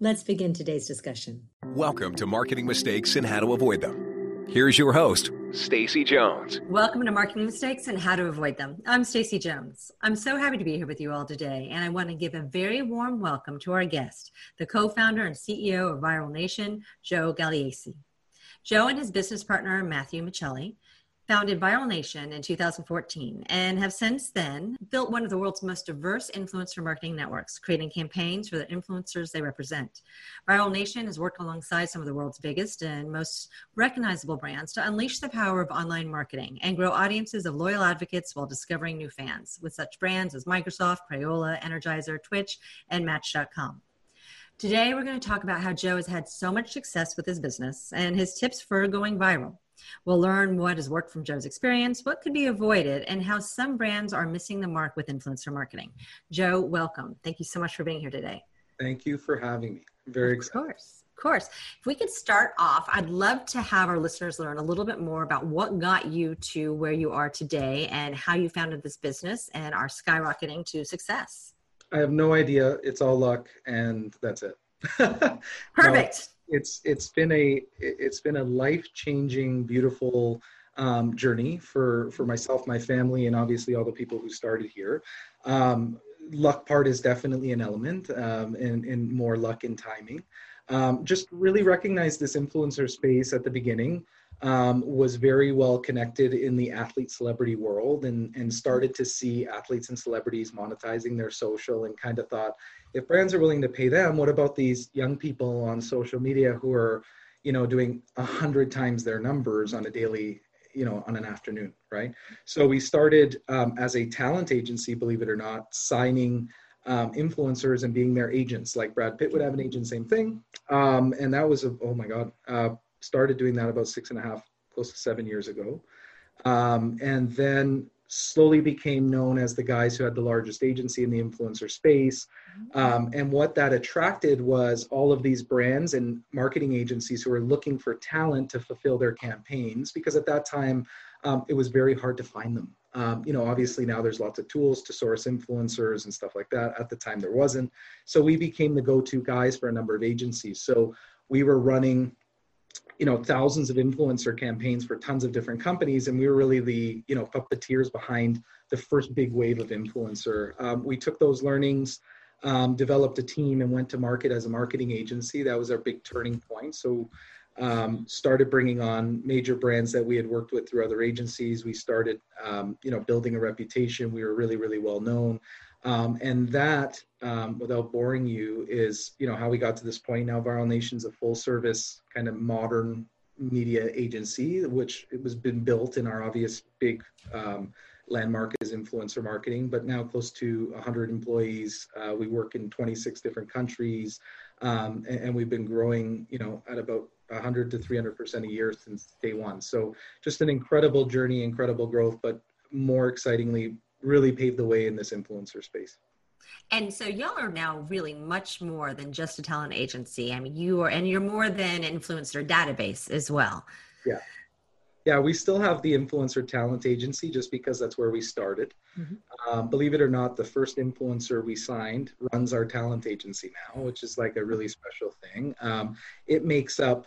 Let's begin today's discussion. Welcome to Marketing Mistakes and How to Avoid Them. Here's your host, Stacy Jones. Welcome to Marketing Mistakes and How to Avoid Them. I'm Stacy Jones. I'm so happy to be here with you all today, and I want to give a very warm welcome to our guest, the co-founder and CEO of Viral Nation, Joe Gagliese. Joe and his business partner, Matthew Micheli, founded Viral Nation in 2014 and have since then built one of the world's most diverse influencer marketing networks, creating campaigns for the influencers they represent. Viral Nation has worked alongside some of the world's biggest and most recognizable brands to unleash the power of online marketing and grow audiences of loyal advocates while discovering new fans with such brands as Microsoft, Crayola, Energizer, Twitch, and Match.com. Today, we're going to talk about how Joe has had so much success with his business and his tips for going viral. We'll learn what has worked from Joe's experience, what could be avoided, and how some brands are missing the mark with influencer marketing. Joe, welcome. Thank you so much for being here today. Thank you for having me. Very of excited. Of course. Of course. If we could start off, I'd love to have our listeners learn a little bit more about what got you to where you are today and how you founded this business and are skyrocketing to success. I have no idea. It's all luck, and that's it. Perfect it's it's been a it's been a life changing, beautiful um, journey for for myself, my family, and obviously all the people who started here. Um, luck part is definitely an element, um, and and more luck in timing. Um, just really recognize this influencer space at the beginning um, was very well connected in the athlete celebrity world and, and started to see athletes and celebrities monetizing their social and kind of thought if brands are willing to pay them what about these young people on social media who are you know doing a hundred times their numbers on a daily you know on an afternoon right? So we started um, as a talent agency believe it or not signing um, influencers and being their agents. Like brad pitt would have an agent same thing. Um, and that was a, oh my god uh, started doing that about six and a half, close to seven years ago. Um, and then slowly became known as the guys who had the largest agency in the influencer space. Um, and what that attracted was all of these brands and marketing agencies who were looking for talent to fulfill their campaigns because at that time um, it was very hard to find them. Um, you know, obviously now there's lots of tools to source influencers and stuff like that. At the time there wasn't. So we became the go to guys for a number of agencies. So we were running you know thousands of influencer campaigns for tons of different companies and we were really the you know puppeteers behind the first big wave of influencer. Um, we took those learnings um, developed a team and went to market as a marketing agency. That was our big turning point. So um, started bringing on major brands that we had worked with through other agencies. We started um, you know building a reputation. We were really really well known um, and that, um, without boring you, is you know how we got to this point. Now, Viral Nation's a full service kind of modern media agency, which it was been built in our obvious big um, landmark is influencer marketing, but now close to 100 employees. Uh, we work in 26 different countries, um, and, and, we've been growing, you know, at about 100 to 300 percent a year since day one. So just an incredible journey, incredible growth, but more excitingly, really paved the way in this influencer space. And so y'all are now really much more than just a talent agency. I mean, you are, and you're more than influencer database as well. Yeah. Yeah, we still have the influencer talent agency just because that's where we started. Mm-hmm. Um, believe it or not, the first influencer we signed runs our talent agency now, which is like a really special thing. Um, it makes up,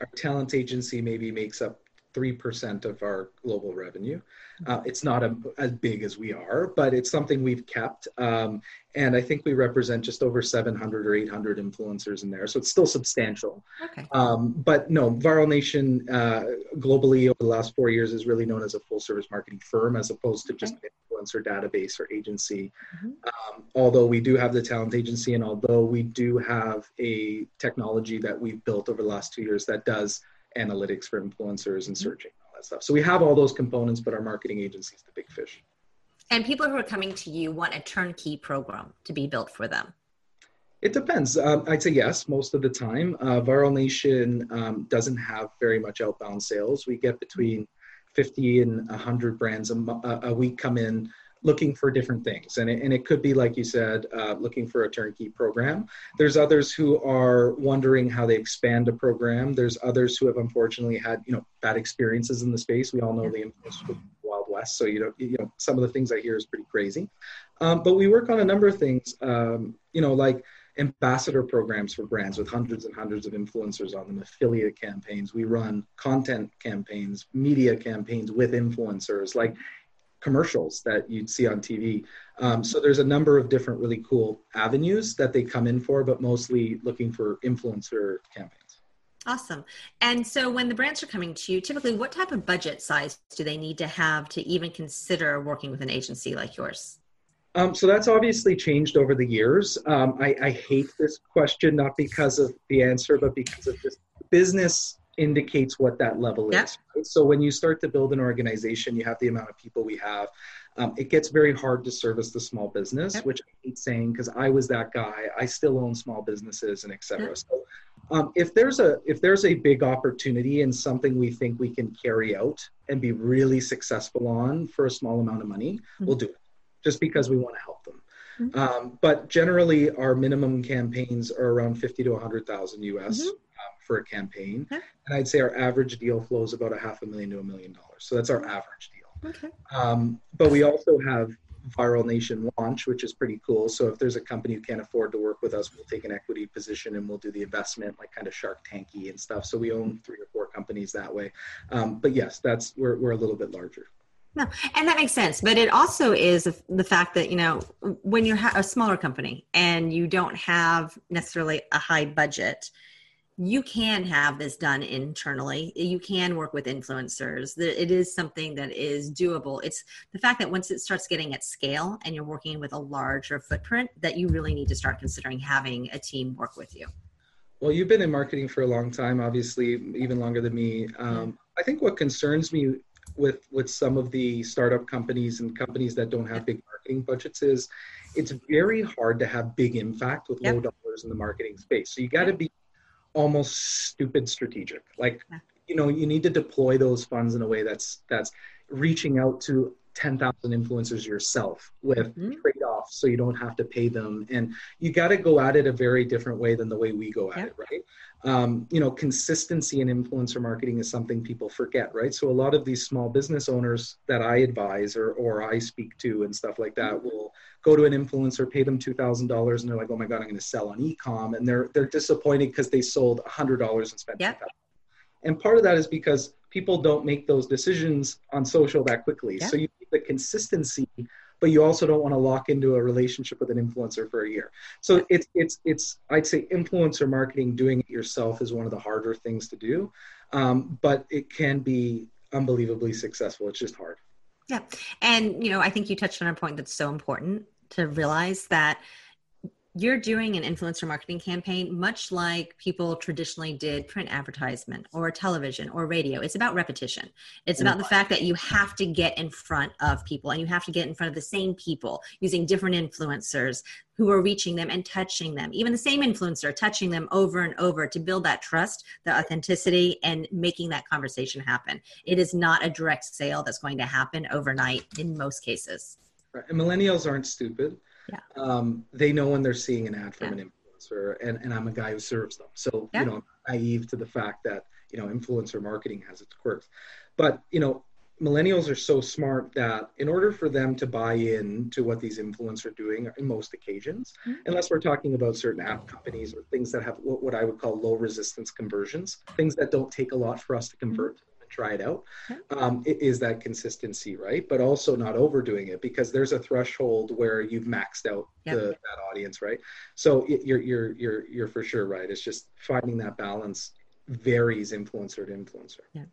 our talent agency maybe makes up 3% of our global revenue. Uh, it's not a, as big as we are, but it's something we've kept. Um, and I think we represent just over 700 or 800 influencers in there. So it's still substantial. Okay. Um, but no, Viral Nation uh, globally over the last four years is really known as a full service marketing firm as opposed to just an influencer database or agency. Mm-hmm. Um, although we do have the talent agency and although we do have a technology that we've built over the last two years that does analytics for influencers and searching and all that stuff. So we have all those components, but our marketing agency is the big fish. And people who are coming to you want a turnkey program to be built for them. It depends. Um, I'd say yes, most of the time. Uh, Viral Nation um, doesn't have very much outbound sales. We get between 50 and 100 brands a, a week come in looking for different things. And it, and it could be, like you said, uh, looking for a turnkey program. There's others who are wondering how they expand a program. There's others who have unfortunately had, you know, bad experiences in the space. We all know the influence of Wild West. So, you know, you know, some of the things I hear is pretty crazy. Um, but we work on a number of things, um, you know, like ambassador programs for brands with hundreds and hundreds of influencers on them, affiliate campaigns. We run content campaigns, media campaigns with influencers, like commercials that you'd see on TV. Um, so there's a number of different really cool avenues that they come in for, but mostly looking for influencer campaigns. Awesome. And so when the brands are coming to you, typically what type of budget size do they need to have to even consider working with an agency like yours? Um, so that's obviously changed over the years. Um, I, I, hate this question, not because of the answer, but because of this business indicates what that level yeah. is. Right? So when you start to build an organization, you have the amount of people we have. Um, it gets very hard to service the small business, yep. which I hate saying because I was that guy. I still own small businesses and etc. Yep. So um, if there's a if there's a big opportunity and something we think we can carry out and be really successful on for a small amount of money, mm-hmm. we'll do it just because we want to help them. Mm-hmm. Um, but generally, our minimum campaigns are around 50 to 100,000 US mm-hmm. For a campaign. Okay. And I'd say our average deal flow is about a half a million to a million dollars. So that's our average deal. Okay. Um, but we also have Viral Nation launch, which is pretty cool. So if there's a company who can't afford to work with us, we'll take an equity position and we'll do the investment, like kind of Shark Tanky and stuff. So we own three or four companies that way. Um, but yes, that's we're we're a little bit larger. No, and that makes sense. But it also is the fact that, you know, when you're a smaller company and you don't have necessarily a high budget, you can have this done internally. You can work with influencers. It is something that is doable. It's the fact that once it starts getting at scale and you're working with a larger footprint, that you really need to start considering having a team work with you. Well, you've been in marketing for a long time, obviously, even longer than me. Um, I think what concerns me with with some of the startup companies and companies that don't have big marketing budgets is it's very hard to have big impact with yep. low dollars in the marketing space. So you got to be almost stupid strategic. Like you know, you need to deploy those funds in a way that's that's reaching out to 10,000 influencers yourself with mm-hmm. trade-offs so you don't have to pay them and you got to go at it a very different way than the way we go at yep. it right um, you know consistency in influencer marketing is something people forget right so a lot of these small business owners that i advise or, or i speak to and stuff like that mm-hmm. will go to an influencer pay them $2000 and they're like oh my god i'm going to sell on ecom and they're they're disappointed because they sold $100 and spent yeah. and part of that is because people don't make those decisions on social that quickly yeah. so you need the consistency but you also don't want to lock into a relationship with an influencer for a year. So it's it's it's I'd say influencer marketing, doing it yourself is one of the harder things to do, um, but it can be unbelievably successful. It's just hard. Yeah, and you know I think you touched on a point that's so important to realize that you're doing an influencer marketing campaign much like people traditionally did print advertisement or television or radio. It's about repetition. It's about the fact that you have to get in front of people and you have to get in front of the same people using different influencers who are reaching them and touching them. Even the same influencer touching them over and over to build that trust the authenticity and making that conversation happen. It is not a direct sale that's going to happen overnight in most cases. And millennials aren't stupid yeah. Um, they know when they're seeing an ad from yeah. an influencer, and, and I'm a guy who serves them. So, yeah. you know, naive to the fact that, you know, influencer marketing has its quirks. But, you know, millennials are so smart that in order for them to buy in to what these influencers are doing in most occasions mm-hmm. unless we're talking about certain app companies or things that have what, i would call low resistance conversions things that don't take a lot for us to convert mm-hmm try it out um, is that consistency right but also not overdoing it because there's a threshold where you've maxed out yep. the, that audience right so it, you're you're you're you're for sure right it's just finding that balance varies influencer to influencer yeah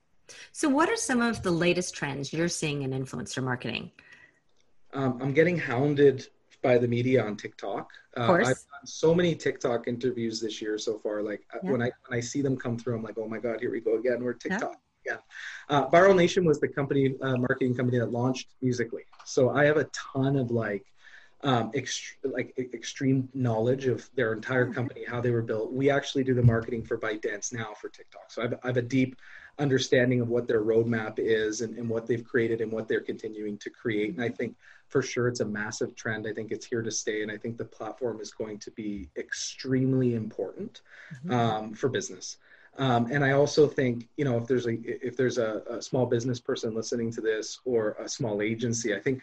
so what are some of the latest trends you're seeing in influencer marketing um, i'm getting hounded by the media on TikTok. Uh, of course. I've done so many TikTok interviews this year so far. Like uh, when I when I see them come through, I'm like, oh my god, here we go again. We're TikTok yeah. Uh, Viral Nation was the company, uh, marketing company that launched Musical.ly. So I have a ton of like um, ext- like extreme knowledge of their entire mm-hmm. company, how they were built. We actually do the marketing for ByteDance now for TikTok. So I've, I have a deep understanding of what their roadmap is and, and what they've created and what they're continuing to create. And I think for sure it's a massive trend. I think it's here to stay. And I think the platform is going to be extremely important mm-hmm. um, for business. Um, and I also think, you know, if there's a if there's a, a, small business person listening to this or a small agency, I think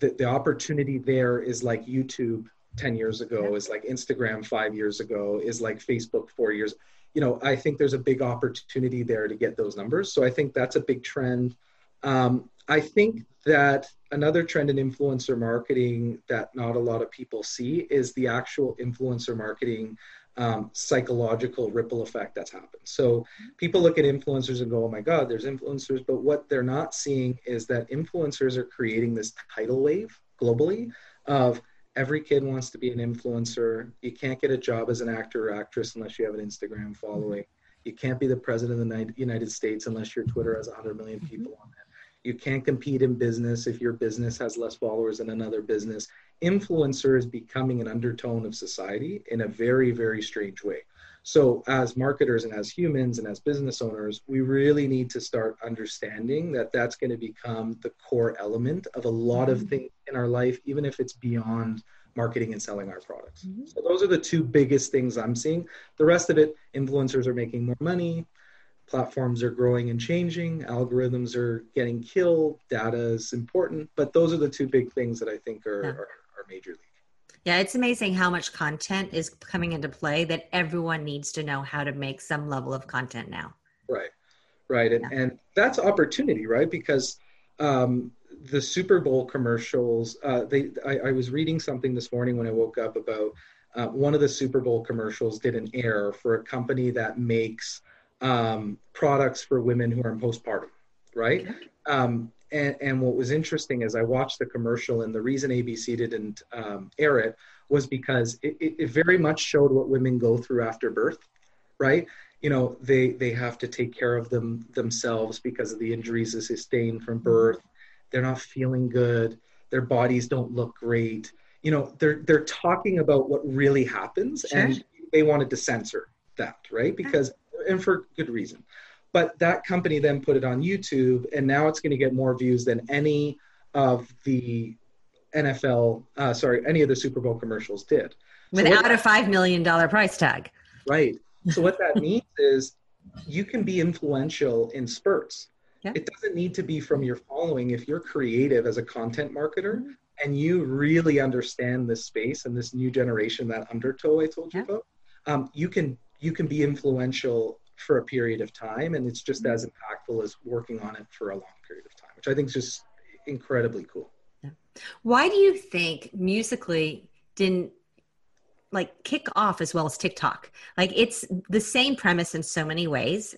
that the opportunity there is like YouTube 10 years ago, is like Instagram five years ago, is like Facebook four years you know, I think there's a big opportunity there to get those numbers. So I think that's a big trend. Um, I think that another trend in influencer marketing that not a lot of people see is the actual influencer marketing um, psychological ripple effect that's happened. So people look at influencers and go, oh my God, there's influencers. But what they're not seeing is that influencers are creating this tidal wave globally of every kid wants to be an influencer. You can't get a job as an actor or actress unless you have an Instagram following. You can't be the president of the United States unless your Twitter has 100 million mm-hmm. people on it. You can't compete in business if your business has less followers than another business. Influencer is becoming an undertone of society in a very, very strange way. So, as marketers and as humans and as business owners, we really need to start understanding that that's going to become the core element of a lot of mm-hmm. things in our life, even if it's beyond marketing and selling our products. Mm-hmm. So, those are the two biggest things I'm seeing. The rest of it, influencers are making more money, platforms are growing and changing, algorithms are getting killed, data is important, but those are the two big things that I think are, yeah. are, are major league. Yeah, it's amazing how much content is coming into play that everyone needs to know how to make some level of content now. Right, right. And, yeah. and that's opportunity, right? Because um, the Super Bowl commercials, uh, they, I, I, was reading something this morning when I woke up about uh, one of the Super Bowl commercials did an air for a company that makes um, products for women who are in postpartum, right? Okay. Um, and, and what was interesting is I watched the commercial, and the reason ABC didn't um, air it was because it, it, it very much showed what women go through after birth, right? You know, they they have to take care of them themselves because of the injuries they sustained from birth. They're not feeling good. Their bodies don't look great. You know, they're they're talking about what really happens, sure. and they wanted to censor that, right? Because and for good reason. But that company then put it on YouTube, and now it's going to get more views than any of the NFL, uh, sorry, any of the Super Bowl commercials did. Without so a $5 million price tag. Right. So, what that means is you can be influential in spurts. Yeah. It doesn't need to be from your following. If you're creative as a content marketer mm-hmm. and you really understand this space and this new generation, that undertow I told you yeah. about, um, you can you can be influential for a period of time and it's just as impactful as working on it for a long period of time which i think is just incredibly cool yeah. why do you think Musical.ly didn't like kick off as well as tiktok like it's the same premise in so many ways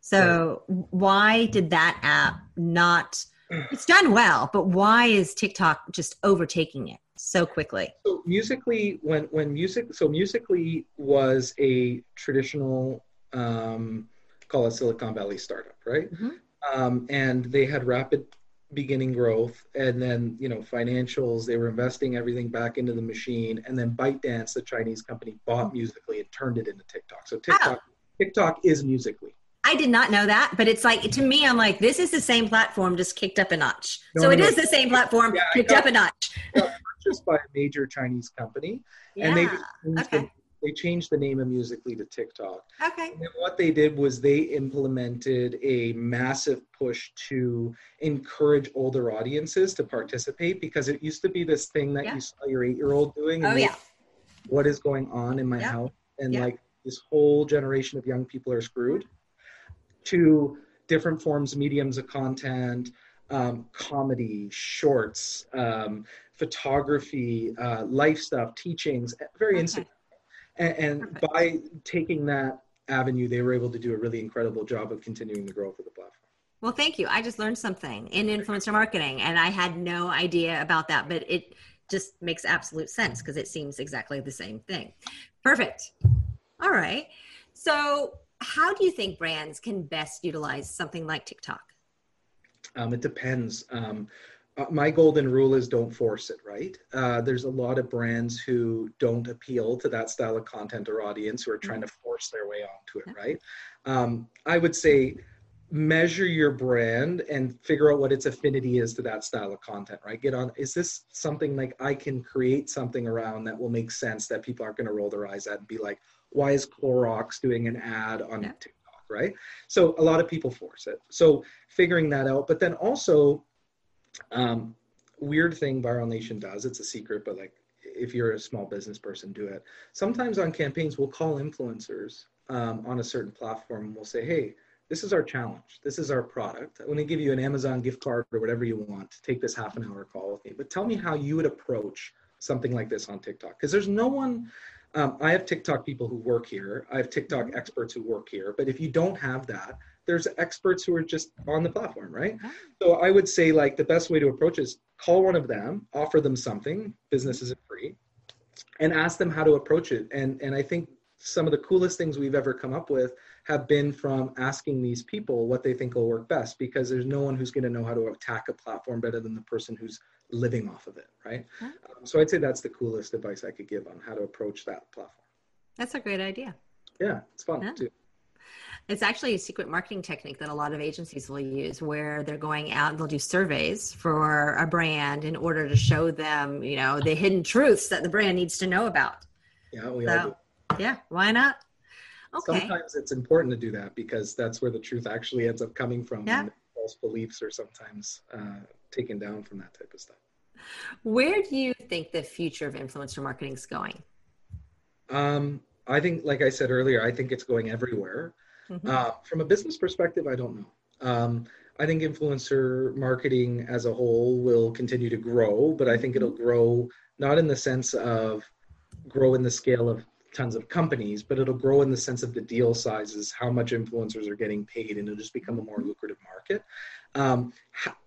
so right. why did that app not it's done well but why is tiktok just overtaking it so quickly so Musical.ly when when music so Musical.ly was a traditional um, call it Silicon Valley startup, right? Mm-hmm. Um, and they had rapid beginning growth and then you know financials they were investing everything back into the machine and then ByteDance the chinese company bought Musical.ly and turned it into tiktok so tiktok oh. tiktok is Musical.ly I did not know that, but it's like to me, I'm like, this is the same platform, just kicked up a notch. No, so no, it no. is the same platform, yeah, kicked got, up a notch. purchased by a major Chinese company, yeah. and they okay they changed the name of Musical.ly to TikTok. Okay. And what they did was they implemented a massive push to encourage older audiences to participate because it used to be this thing that yeah. you saw your eight year old doing. Oh, yeah. What is going on in my yeah. house? And yeah. like this whole generation of young people are screwed to different forms, mediums of content, um, comedy, shorts, um, photography, uh, life stuff, teachings, very okay. And, and by taking that avenue, they were able to do a really incredible job of continuing the growth of the platform. Well, thank you. I just learned something in influencer marketing, and I had no idea about that, but it just makes absolute sense because it seems exactly the same thing. Perfect. All right. So, how do you think brands can best utilize something like TikTok? Um, it depends. Um, uh, my golden rule is don't force it, right? Uh, there's a lot of brands who don't appeal to that style of content or audience who are trying to force their way onto it, right? Um, I would say measure your brand and figure out what its affinity is to that style of content, right? Get on, is this something like I can create something around that will make sense that people aren't going to roll their eyes at and be like, why is Clorox doing an ad on yeah. TikTok, right? So a lot of people force it. So figuring that out, but then also, um, weird thing Viral Nation does, it's a secret, but like if you're a small business person, do it. Sometimes on campaigns, we'll call influencers um, on a certain platform and we'll say, hey, this is our challenge. This is our product. Want to give you an Amazon gift card or whatever you want. Take this half an hour call with me. But tell me how you would approach something like this on TikTok. Because there's no one, um, I have TikTok people who work here. I have TikTok mm-hmm. experts who work here. But if you don't have that, there's experts who are just on the platform, right? So I would say like the best way to approach is call one of them, offer them something. Business isn't free, and ask them how to approach it. And and I think some of the coolest things we've ever come up with have been from asking these people what they think will work best because there's no one who's going to know how to attack a platform better than the person who's living off of it right um, so i'd say that's the coolest advice i could give on how to approach that platform that's a great idea yeah it's fun yeah. too it's actually a secret marketing technique that a lot of agencies will use where they're going out and they'll do surveys for a brand in order to show them, you know, the hidden truths that the brand needs to know about. Yeah, we so, all do. Yeah, why not? Okay. Sometimes it's important to do that because that's where the truth actually ends up coming from. Yeah. false beliefs are sometimes uh, taken down from that type of stuff. Where do you think the future of influencer marketing is going? Um, I think, like I said earlier, I think it's going everywhere. Mm-hmm. Uh, from a business perspective, I don't know. Um, I think influencer marketing as a whole will continue to grow, but I think it'll mm-hmm. grow not in the sense of grow in the scale of tons of companies, but it'll grow in the sense of the deal sizes, how much influencers are getting paid, and it'll just become a more lucrative market. Um,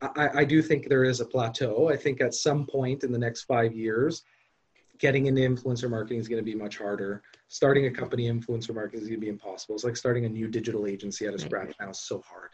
I, I, do think there is a plateau. I think at some point in the next five years, getting into influencer marketing is going to be much harder. Starting a company influencer marketing is going to be impossible. It's like starting a new digital agency out of scratch now is so hard.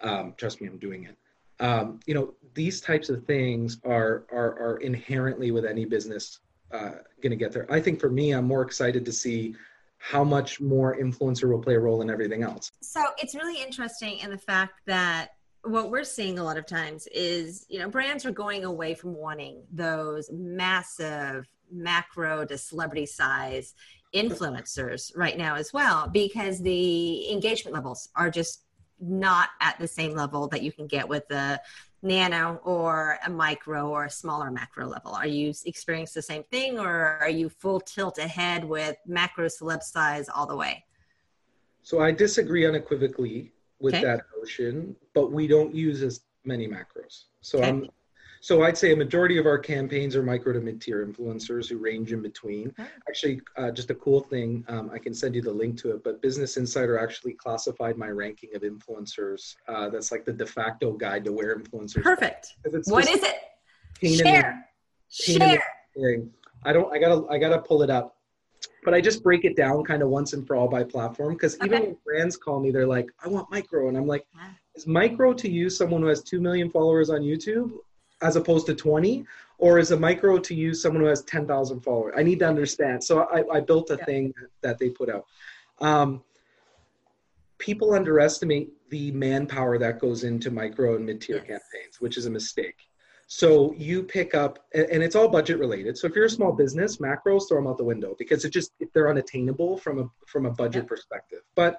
Um, trust me, I'm doing it. Um, you know, these types of things are, are, are inherently with any business uh, going to get there. I think for me, I'm more excited to see how much more influencer will play a role in everything else. So it's really interesting in the fact that what we're seeing a lot of times is, you know, brands are going away from wanting those massive macro to celebrity size influencers right now as well because the engagement levels are just not at the same level that you can get with the nano or a micro or a smaller macro level? Are you experiencing the same thing or are you full tilt ahead with macro celeb size all the way? So I disagree unequivocally with okay. that notion, but we don't use as many macros. So okay. I'm so I'd say a majority of our campaigns are micro to mid tier influencers who range in between. Actually, uh, just a cool thing, um, I can send you the link to it, but Business Insider actually classified my ranking of influencers. Uh, that's like the de facto guide to where influencers. Perfect. What is it? Share. Share. I don't, I gotta, I gotta pull it up but I just break it down kind of once and for all by platform because okay. even when brands call me, they're like, I want micro. And I'm like, is micro to you someone who has 2 million followers on YouTube as opposed to 20 or is a micro to use someone who has 10,000 followers? I need to understand. So I, I built a yeah. thing that they put out. Um, people underestimate the manpower that goes into micro and mid-tier yes. campaigns, which is a mistake. So you pick up, and it's all budget related. So if you're a small business, macros throw them out the window because it just they're unattainable from a from a budget yeah. perspective. But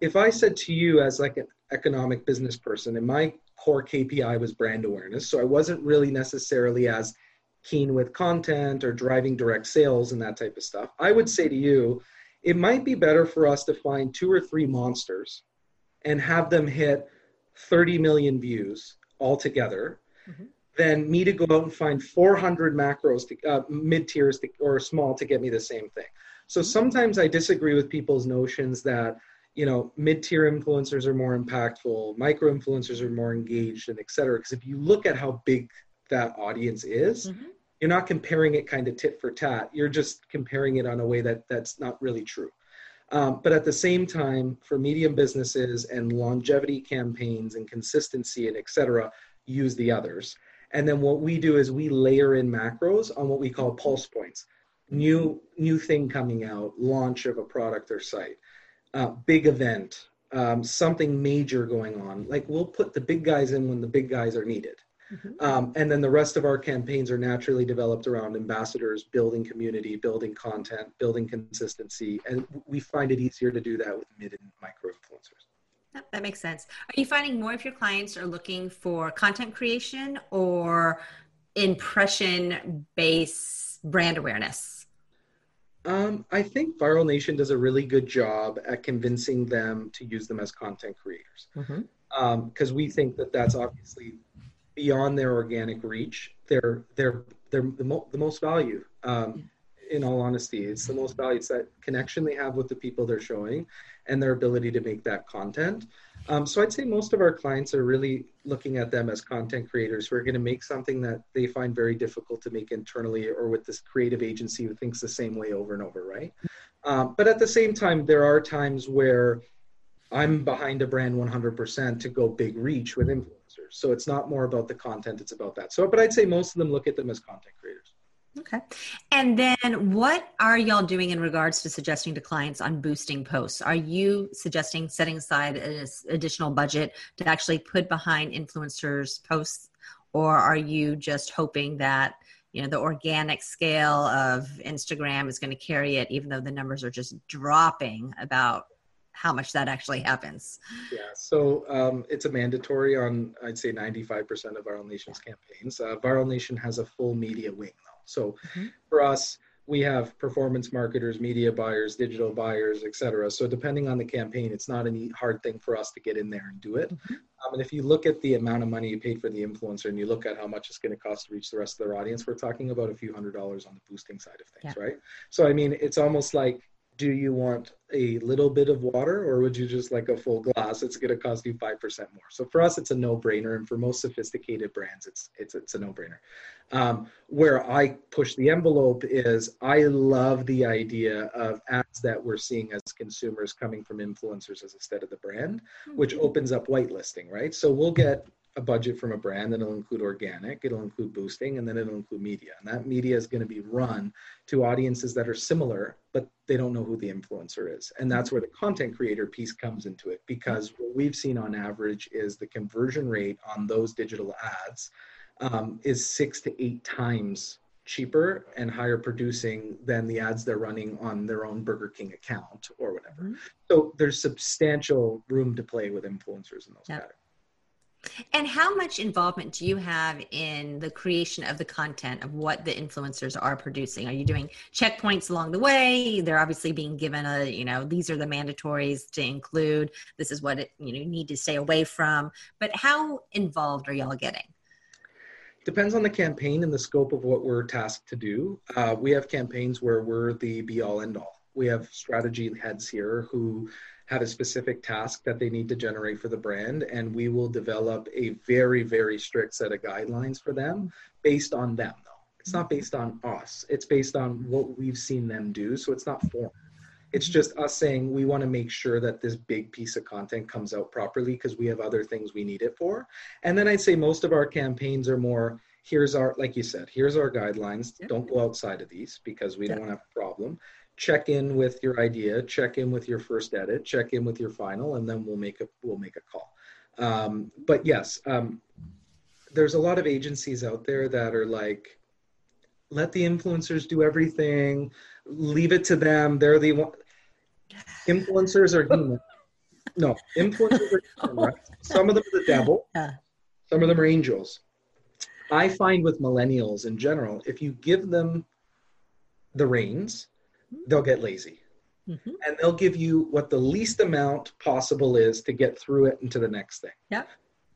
if I said to you as like an economic business person, and my core KPI was brand awareness. So I wasn't really necessarily as keen with content or driving direct sales and that type of stuff. I would say to you, it might be better for us to find two or three monsters and have them hit 30 million views altogether mm-hmm. than me to go out and find 400 macros, to, uh, mid tiers or small to get me the same thing. So mm-hmm. sometimes I disagree with people's notions that you know mid-tier influencers are more impactful micro influencers are more engaged and et cetera. Because if you look at how big that audience is mm-hmm. you're not comparing it kind of tit for tat. You're just comparing it on a way that that's not really true. Um, but at the same time for medium businesses and longevity campaigns and consistency and et cetera use the others. And then what we do is we layer in macros on what we call pulse points. New new thing coming out, launch of a product or site, uh, big event, um, something major going on. Like we'll put the big guys in when the big guys are needed. Mm-hmm. Um, and then the rest of our campaigns are naturally developed around ambassadors, building community, building content, building consistency. And we find it easier to do that with mid and micro influencers. Yep, that makes sense. Are you finding more of your clients are looking for content creation or impression based brand awareness? Um, I think Viral Nation does a really good job at convincing them to use them as content creators because mm-hmm. um, we think that that's obviously beyond their organic reach, they're they're they're the, mo- the most value. Um, in all honesty, it's the most value. It's that connection they have with the people they're showing, and their ability to make that content. Um, so I'd say most of our clients are really looking at them as content creators who are going to make something that they find very difficult to make internally or with this creative agency who thinks the same way over and over, right? Um, but at the same time, there are times where I'm behind a brand 100% to go big reach with influencers. so it's not more about the content, it's about that. So, but I'd say most of them look at them as content creators. Okay. And then what are y'all doing in regards to suggesting to clients on boosting posts? Are you suggesting setting aside an additional budget to actually put behind influencers' posts? Or are you just hoping that you know the organic scale of Instagram is going to carry it, even though the numbers are just dropping about how much that actually happens. Yeah, so um, it's a mandatory on, I'd say 95% of Viral Nation's campaigns. Uh, Viral Nation has a full media wing. So mm-hmm. for us, we have performance marketers, media buyers, digital buyers, etc. So depending on the campaign, it's not any hard thing for us to get in there and do it. Mm-hmm. Um, and if you look at the amount of money you paid for the influencer and you look at how much it's going to cost to reach the rest of their audience, we're talking about a few hundred dollars on the boosting side of things, yeah. right? So I mean, it's almost like do you want a little bit of water or would you just like a full glass it's going to cost you 5% more so for us it's a no-brainer and for most sophisticated brands it's it's it's a no-brainer um, where i push the envelope is i love the idea of ads that we're seeing as consumers coming from influencers as instead of the brand which mm-hmm. opens up whitelisting right so we'll get a budget from a brand and it'll include organic, it'll include boosting, and then it'll include media. And that media is going to be run to audiences that are similar, but they don't know who the influencer is. And that's where the content creator piece comes into it because what we've seen on average is the conversion rate on those digital ads um, is six to eight times cheaper and higher producing than the ads they're running on their own Burger King account or whatever. Mm-hmm. So there's substantial room to play with influencers in those yep. categories. And how much involvement do you have in the creation of the content of what the influencers are producing? Are you doing checkpoints along the way? They're obviously being given a, you know, these are the mandatories to include. This is what it, you know, need to stay away from. But how involved are y'all getting? Depends on the campaign and the scope of what we're tasked to do. Uh, we have campaigns where we're the be all end all. We have strategy heads here who have a specific task that they need to generate for the brand and we will develop a very very strict set of guidelines for them based on them though. It's not based on us. It's based on what we've seen them do so it's not formal it's just us saying we want to make sure that this big piece of content comes out properly because we have other things we need it for. And then i'd say most of our campaigns are more here's our like you said here's our guidelines. Don't go outside of these because we don't want to have a problem check in with your idea, check in with your first edit, check in with your final, and then we'll make a we'll make a call. Um, but yes, um, there's a lot of agencies out there that are like, let the influencers do everything, leave it to them. They're the one. Influencers are human. No, influencers are human, right? Some of them are the devil. Some of them are angels. I find with millennials in general, if you give them the reins, they'll get lazy. Mm-hmm. And they'll give you what the least amount possible is to get through it into the next thing. Yeah.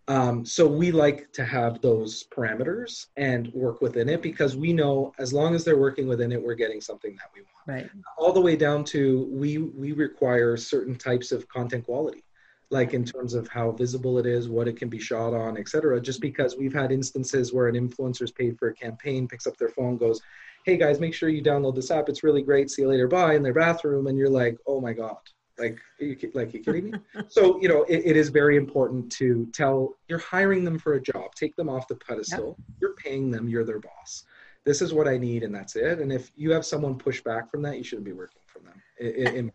Um, so we like to have those parameters and work within it because we know as long as they're working within it, we're getting something that we want. Right. All the way down to we we require certain types of content quality, like in terms of how visible it is, what it can be shot on, etc. Just because we've had instances where an influencer's paid for a campaign, picks up their phone, goes, hey guys, make sure you download this app. It's really great. See you later. Bye in their bathroom. And you're like, oh my God, Like, are you, like, you kidding me? so, you know, it, it is very important to tell you're hiring them for a job. Take them off the pedestal. Yep. You're paying them. You're their boss. This is what I need, and that's it. And if you have someone push back from that, you shouldn't be working from them. In, in,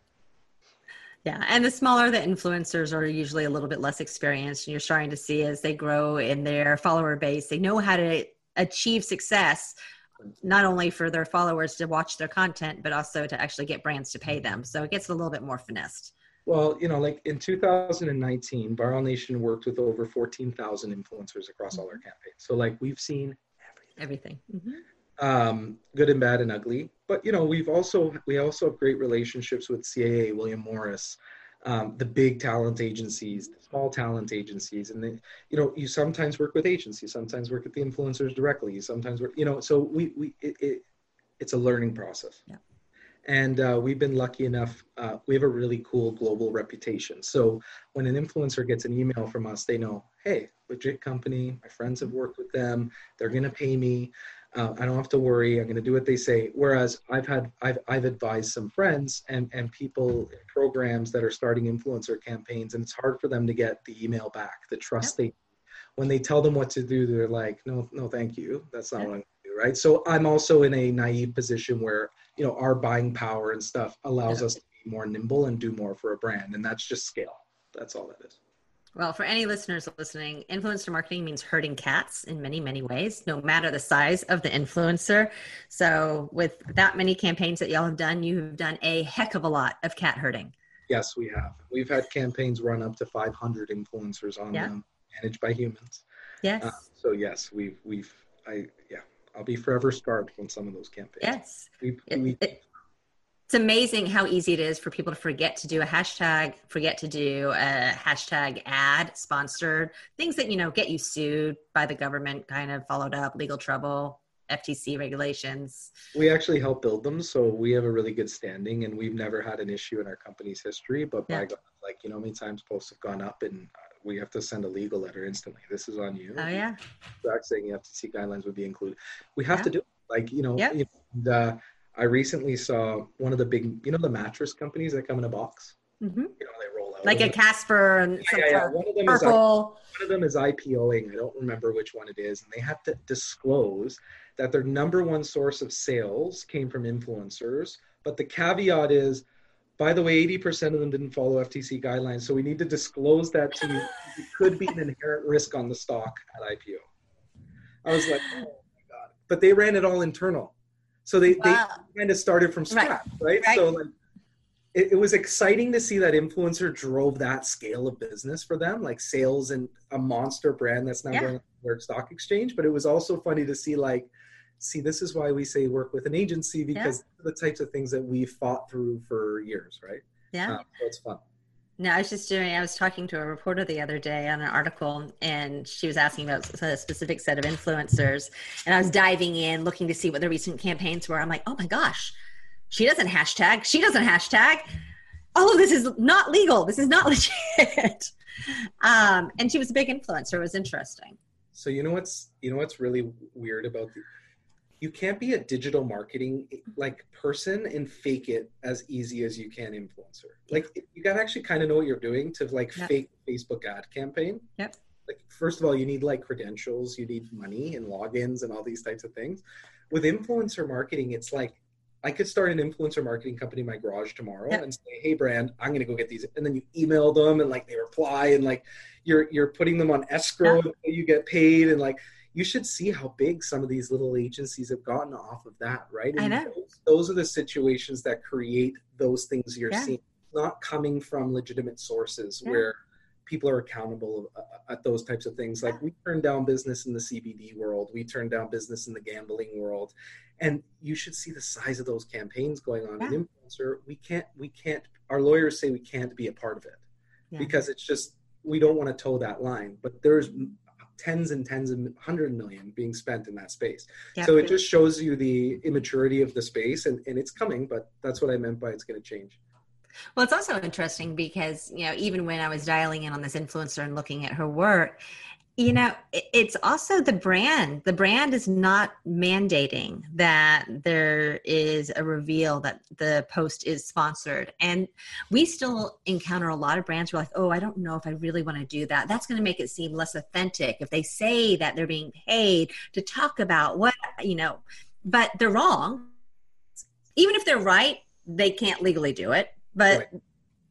yeah, and the smaller the influencers are usually a little bit less experienced, and you're starting to see as they grow in their follower base, they know how to achieve success not only for their followers to watch their content, but also to actually get brands to pay them. So it gets a little bit more finessed. Well, you know, like in 2019, Viral Nation worked with over 14,000 influencers across all our mm-hmm. campaigns. So, like, we've seen everything, everything. Mm-hmm. Um, good and bad and ugly. But you know, we've also we also have great relationships with CAA, William Morris, um, the big talent agencies, the small talent agencies, and then you know you sometimes work with agencies, sometimes work with the influencers directly, you sometimes work, you know, so we we it, it it's a learning process. Yeah. And uh, we've been lucky enough. Uh, we have a really cool global reputation. So when an influencer gets an email from us, they know, hey, legit company. My friends have worked with them. They're gonna pay me. Uh, I don't have to worry. I'm going to do what they say. Whereas I've had I've I've advised some friends and and people programs that are starting influencer campaigns, and it's hard for them to get the email back, the trust yep. they. When they tell them what to do, they're like, no, no, thank you. That's not yep. what I'm going to do, right? So I'm also in a naive position where you know our buying power and stuff allows yep. us to be more nimble and do more for a brand, and that's just scale. That's all that is. Well, for any listeners listening, influencer marketing means herding cats in many, many ways, no matter the size of the influencer. So, with that many campaigns that y'all have done, you have done a heck of a lot of cat herding. Yes, we have. We've had campaigns run up to 500 influencers on yeah. them, managed by humans. Yes. Uh, so yes, we've we've I yeah, I'll be forever scarred from some of those campaigns. Yes. We, we, it, it's amazing how easy it is for people to forget to do a hashtag, forget to do a hashtag ad, sponsored things that you know get you sued by the government, kind of followed up, legal trouble, FTC regulations. We actually help build them, so we have a really good standing, and we've never had an issue in our company's history. But yeah. by God, like you know, how many times posts have gone up, and uh, we have to send a legal letter instantly. This is on you. Oh yeah. Back saying FTC guidelines would be included. We have yeah. to do it. like you know. Yep. You know, the I recently saw one of the big, you know, the mattress companies that come in a box. Mm-hmm. You know, they roll out like a Casper and yeah, yeah, yeah. One of them purple. Is, one of them is IPOing. I don't remember which one it is, and they have to disclose that their number one source of sales came from influencers. But the caveat is, by the way, 80% of them didn't follow FTC guidelines, so we need to disclose that to you. It could be an inherent risk on the stock at IPO. I was like, oh my god! But they ran it all internal. So they, wow. they kind of started from scratch, right? right? right. So like, it, it, was exciting to see that influencer drove that scale of business for them, like sales and a monster brand that's now yeah. going on the stock exchange. But it was also funny to see like, see, this is why we say work with an agency because yeah. the types of things that we fought through for years, right? Yeah, um, so it's fun. No, I was just doing, I was talking to a reporter the other day on an article, and she was asking about a specific set of influencers. And I was diving in, looking to see what the recent campaigns were. I'm like, oh my gosh, she doesn't hashtag. She doesn't hashtag. All of this is not legal. This is not legit. um, and she was a big influencer. It was interesting. So you know what's you know what's really weird about the, you can't be a digital marketing like person and fake it as easy as you can influencer. Like you got to actually kind of know what you're doing to like yep. fake Facebook ad campaign. Yep. Like first of all, you need like credentials, you need money and logins and all these types of things. With influencer marketing, it's like I could start an influencer marketing company in my garage tomorrow yep. and say, "Hey, brand, I'm going to go get these," and then you email them and like they reply and like you're you're putting them on escrow, yep. you get paid and like you should see how big some of these little agencies have gotten off of that, right? And I know. Those, those, are the situations that create those things you're yeah. seeing, not coming from legitimate sources yeah. where people are accountable uh, at those types of things. Like we turn down business in the CBD world, we turn down business in the gambling world, and you should see the size of those campaigns going on. Yeah. In influencer, we can't, we can't. Our lawyers say we can't be a part of it because it's just we don't want to toe that line. But there's tens and tens and hundred million being spent in that space. So it just shows you the immaturity of the space and, and it's coming, but that's what I meant by it's going to change. Well, it's also interesting because, you know, even when I was dialing in on this influencer and looking at her work, you know it's also the brand. The brand is not mandating that there is a reveal that the post is sponsored. And we still encounter a lot of brands who are like oh i don't know if i really want to do that. That's going to make it seem less authentic if they say that they're being paid to talk about what you know but they're wrong. Even if they're right they can't legally do it but right.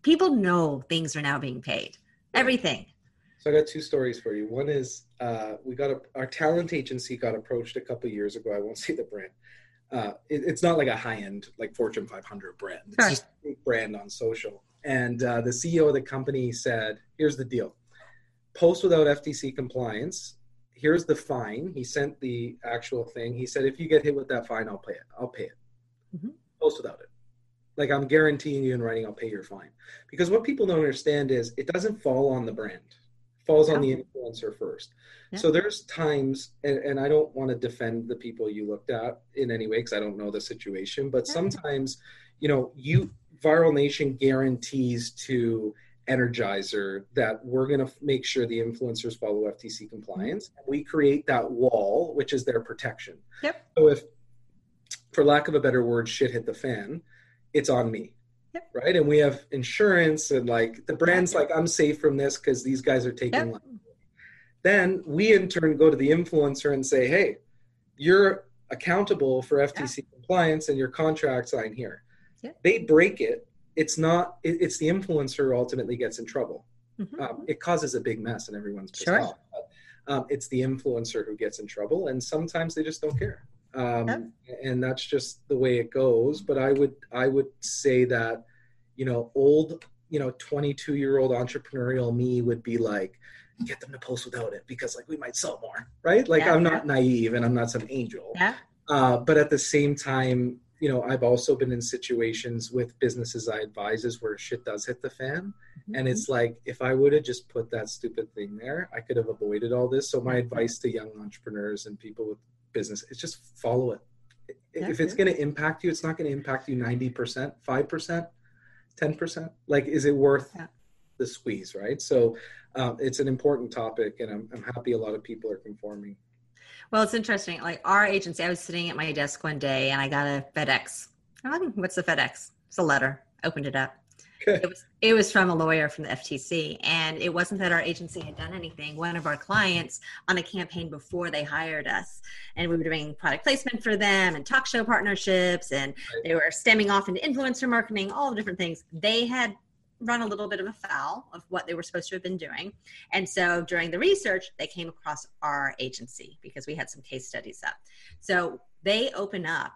people know things are now being paid. Everything so I got two stories for you. One is uh, we got a, our talent agency got approached a couple years ago. I won't say the brand. Uh, it, it's not like a high end like Fortune 500 brand. It's just a brand on social. And uh, the CEO of the company said, "Here's the deal: post without FTC compliance. Here's the fine." He sent the actual thing. He said, "If you get hit with that fine, I'll pay it. I'll pay it. Mm-hmm. Post without it." Like I'm guaranteeing you in writing, I'll pay your fine. Because what people don't understand is it doesn't fall on the brand falls on the influencer first. Yeah. So there's times, and, and, I don't want to defend the people you looked at in any way because I don't know the situation, but yeah. sometimes, you know, you Viral Nation guarantees to Energizer that we're going to make sure the influencers follow FTC compliance. Mm-hmm. We create that wall, which is their protection. Yep. So if, for lack of a better word, shit hit the fan, it's on me Yep. Right. And we have insurance and like the brand's like, I'm safe from this because these guys are taking yep. Then we in turn go to the influencer and say, hey, you're accountable for FTC compliance and your contract sign here. They break it. It's not, it, it's the influencer who ultimately gets in trouble. Mm-hmm. Um, it causes a big mess and everyone's pissed sure. off. But, um, it's the influencer who gets in trouble and sometimes they just don't care um, and that's just the way it goes. But I would I would say that you know old you know 22 year old entrepreneurial me would be like get them to post without it because like we might sell more right? Like yeah, i'm not naive and i'm not some angel. Yeah. uh, but at the same time you know i've also been in situations with businesses i advise is where shit does hit the fan. Mm-hmm. and it's like if i would have just put that stupid thing there i could have avoided all this. So my advice to young entrepreneurs and people with business is just follow it. if it's going to impact you, it's not going to impact you 90%, 5%, 10%. Like, is it worth yeah. the squeeze, right? So um, it's an important topic, and I'm, I'm happy a lot of people are conforming. Well, it's interesting. Like our agency, I was sitting at my desk one day and I got a FedEx. what's the FedEx? It's a letter. Opened it up. It was it was from a lawyer from the FTC, and it wasn't that our agency had done anything. One of our clients on a campaign before they hired us, and we were doing product placement for them and talk show partnerships, and they were stemming off into influencer marketing, all the different things. They had run a little bit of a foul of what they were supposed to have been doing. And so during the research, they came across our agency because we had some case studies up. So they open up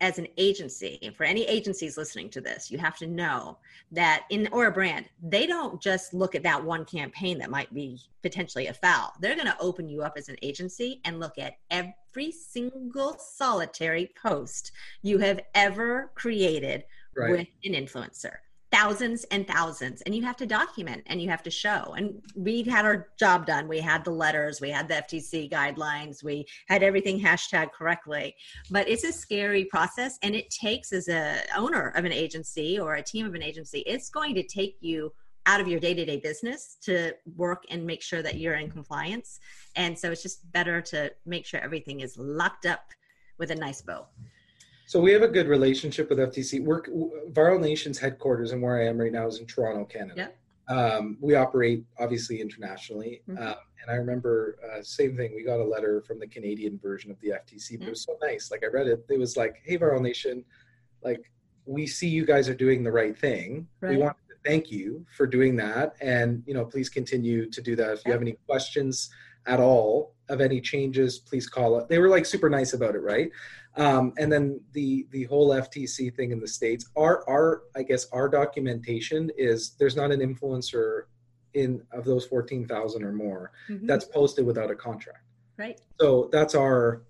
as an agency, for any agencies listening to this, you have to know that in or a brand, they don't just look at that one campaign that might be potentially a foul. They're going to open you up as an agency and look at every single solitary post you have ever created right. with an influencer thousands and thousands and you have to document and you have to show. And we've had our job done. We had the letters we had the ftc guidelines we had everything hashtag correctly. But it's a scary process and it takes as a owner of an agency or a team of an agency it's going to take you out of your day-to-day business to work and make sure that you're in compliance. And so it's just better to make sure everything is locked up with a nice bow so we have a good relationship with FTC. We're Viral Nation's headquarters and where I am right now is in Toronto, Canada. Yeah. Um, we operate obviously internationally, mm-hmm. um, and I remember uh, same thing. We got a letter from the Canadian version of the FTC, but it was so nice. Like I read it, it was like, "Hey, Viral Nation, like we see you guys are doing the right thing. Right. We want to thank you for doing that, and you know, please continue to do that. If you have any questions at all of any changes, please call it." They were like super nice about it, right? Um, and then the the whole FTC thing in the states. Our our I guess our documentation is there's not an influencer in of those fourteen thousand or more mm-hmm. that's posted without a contract. Right. So that's our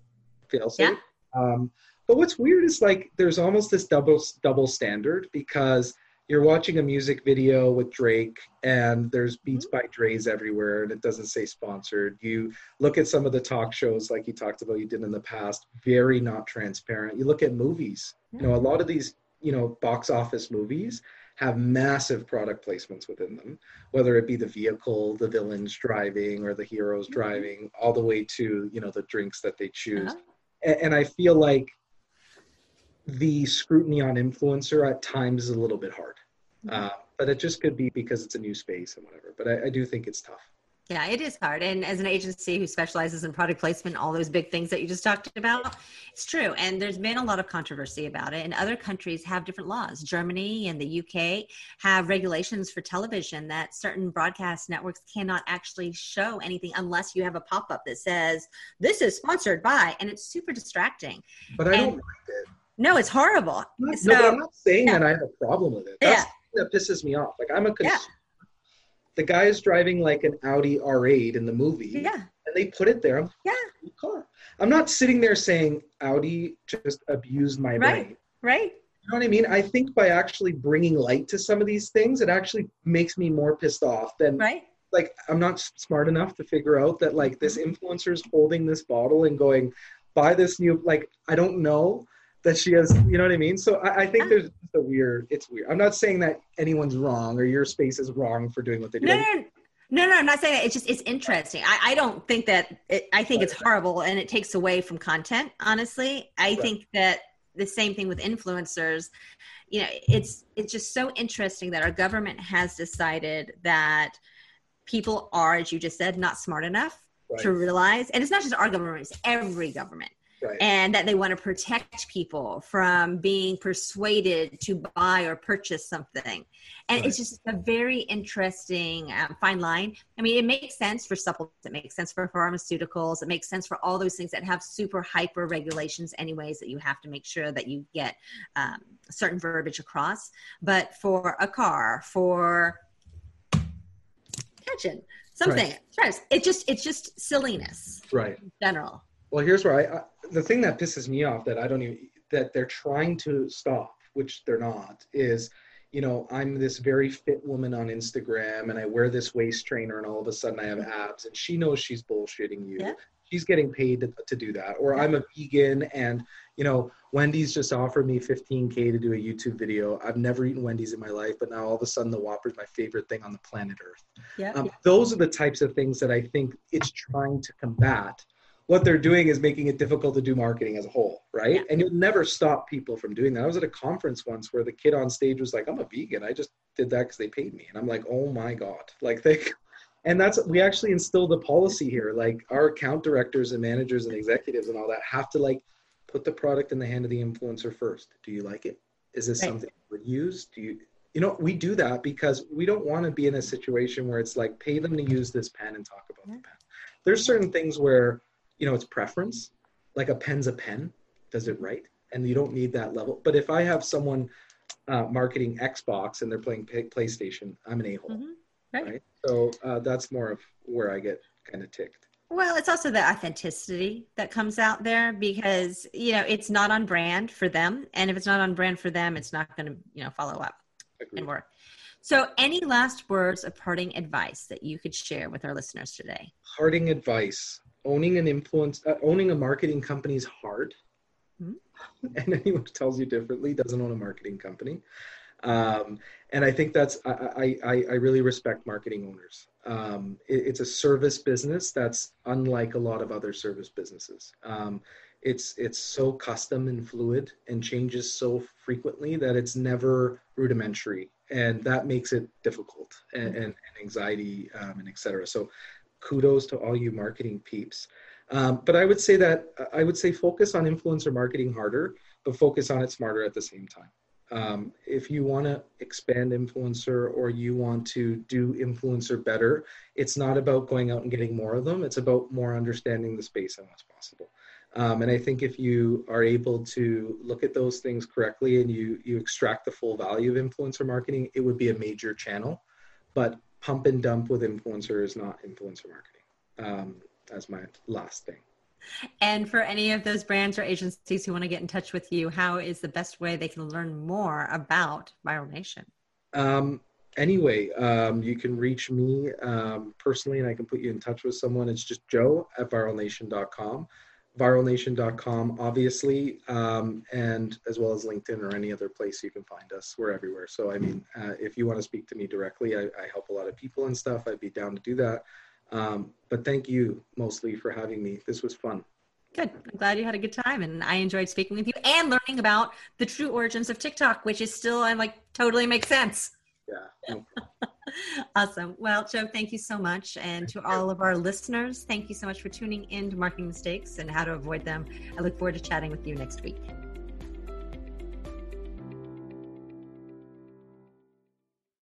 fail safe. Yeah. Um, but what's weird is like there's almost this double double standard because you're watching a music video with Drake and there's Beats mm-hmm. by Dre's everywhere and it doesn't say sponsored. You look at some of the talk shows like you talked about you did in the past, very not transparent. You look at movies, you know, a lot of these, you know, box office movies have massive product placements within them, whether it be the vehicle, the villains driving, or the heroes Mm-hmm. driving, all the way to you know the drinks that they choose. Uh-huh. A- And, I feel like the scrutiny on influencer at times is a little bit hard, Mhm. uh, but it just could be because it's a new space and whatever. But I, I do think it's tough. Yeah, it is hard. And as an agency who specializes in product placement, all those big things that you just talked about, it's true. And there's been a lot of controversy about it. And other countries have different laws. Germany and the UK have regulations for television that certain broadcast networks cannot actually show anything unless you have a pop up that says, this is sponsored by, and it's super distracting. But I And- don't mind it. No, it's horrible. no, So, but I'm not saying yeah. that I have a problem with it. That's Yeah. that pisses me off. Like I'm a Yeah. The guy is driving like an Audi R8 in the movie, yeah, and they put it there. I'm Yeah. Car. I'm not sitting there saying Audi just abused my Right. brain. right. You know what I mean? I think by actually bringing light to some of these things, it actually makes me more pissed off than Right. like I'm not smart enough to figure out that like this mm-hmm. influencer is holding this bottle and going, buy this new like I don't know that she has you know what I mean? So I, I think there's just a weird it's weird. I'm not saying that anyone's wrong or your space is wrong for doing what they do. No, no, no, no, I'm not saying that. It's just, it's interesting. I, I don't think that, it, I think it's horrible and it takes away from content, honestly. I Right. think that the same thing with influencers, you know, it's, it's just so interesting that our government has decided that people are, as you just said, not smart enough Right. to realize, and it's not just our government, it's every government Right. and that they want to protect people from being persuaded to buy or purchase something. And it's just a very interesting um, fine line. I mean, it makes sense for supplements, it makes sense for pharmaceuticals, it makes sense for all those things that have super hyper regulations, anyways, that you have to make sure that you get um, certain verbiage across. But for a car, for attention, something, right. it just it's just silliness right. in general. Well, here's where I, I the thing that pisses me off that I don't even that they're trying to stop, which they're not, is you know I'm this very fit woman on Instagram and I wear this waist trainer and all of a sudden I have abs and she knows she's bullshitting you. Yeah. She's getting paid to, to do that. Or I'm a vegan and you know Wendy's just offered me 15k to do a YouTube video. I've never eaten Wendy's in my life, but now all of a sudden the Whopper's my favorite thing on the planet Earth. Yeah. Um, those are the types of things that I think it's trying to combat. What they're doing is making it difficult to do marketing as a whole, right? Yeah. And you'll never stop people from doing that. I was at a conference once where the kid on stage was like, "I'm a vegan. I just did that because they paid me," and I'm like, "Oh my god!" Like they, and that's we actually instilled the policy here. Like our account directors and managers and executives and all that have to like put the product in the hand of the influencer first. Do you like it? Is this Right. something you would use? Do you you know, we do that because we don't want to be in a situation where it's like pay them to use this pen and talk about the pen. There's certain things where, you know, it's preference. Like a pen's a pen, does it right? And you don't need that level. But if I have someone uh, marketing Xbox and they're playing PlayStation, I'm an a-hole, Mhm. Right. right? So uh, that's more of where I get kind of ticked. Well, it's also the authenticity that comes out there because, you know, it's not on brand for them. And if it's not on brand for them, it's not going to, you know, follow up Agreed. and work. So, any last words of parting advice that you could share with our listeners today? Parting advice: owning an influence, uh, owning a marketing company is hard, Mhm. and anyone who tells you differently doesn't own a marketing company. Um, and I think that's I, I, I I really respect marketing owners. Um, it, it's a service business that's unlike a lot of other service businesses. Um, it's it's so custom and fluid and changes so frequently that it's never rudimentary, and that makes it difficult and, and, and anxiety um, and etc. So, kudos to all you marketing peeps. Um, but I would say that I would say focus on influencer marketing harder, but focus on it smarter at the same time. Um, if you want to expand influencer or you want to do influencer better, it's not about going out and getting more of them. It's about more understanding the space and what's possible. Um, and I think if you are able to look at those things correctly and you you extract the full value of influencer marketing, it would be a major channel. But pump and dump with influencer is not influencer marketing. Um, that's my last thing. And for any of those brands or agencies who want to get in touch with you, how is the best way they can learn more about Viral Nation? Um, anyway, um, you can reach me um, personally and I can put you in touch with someone. It's just joe at viralnation.com. viralnation.com, obviously, um, and as well as LinkedIn or any other place you can find us. We're everywhere. So, I mean, uh, if you want to speak to me directly, I, I, help a lot of people and stuff. I'd be down to do that. Um, but thank you mostly for having me. This was fun. Good. I'm glad you had a good time, and I enjoyed speaking with you and learning about the true origins of TikTok, which is still, I'm like, totally makes sense. Yeah. awesome. Well, Joe, thank you so much. And to all of our listeners, thank you so much for tuning in to Marketing Mistakes and How to Avoid Them. I look forward to chatting with you next week.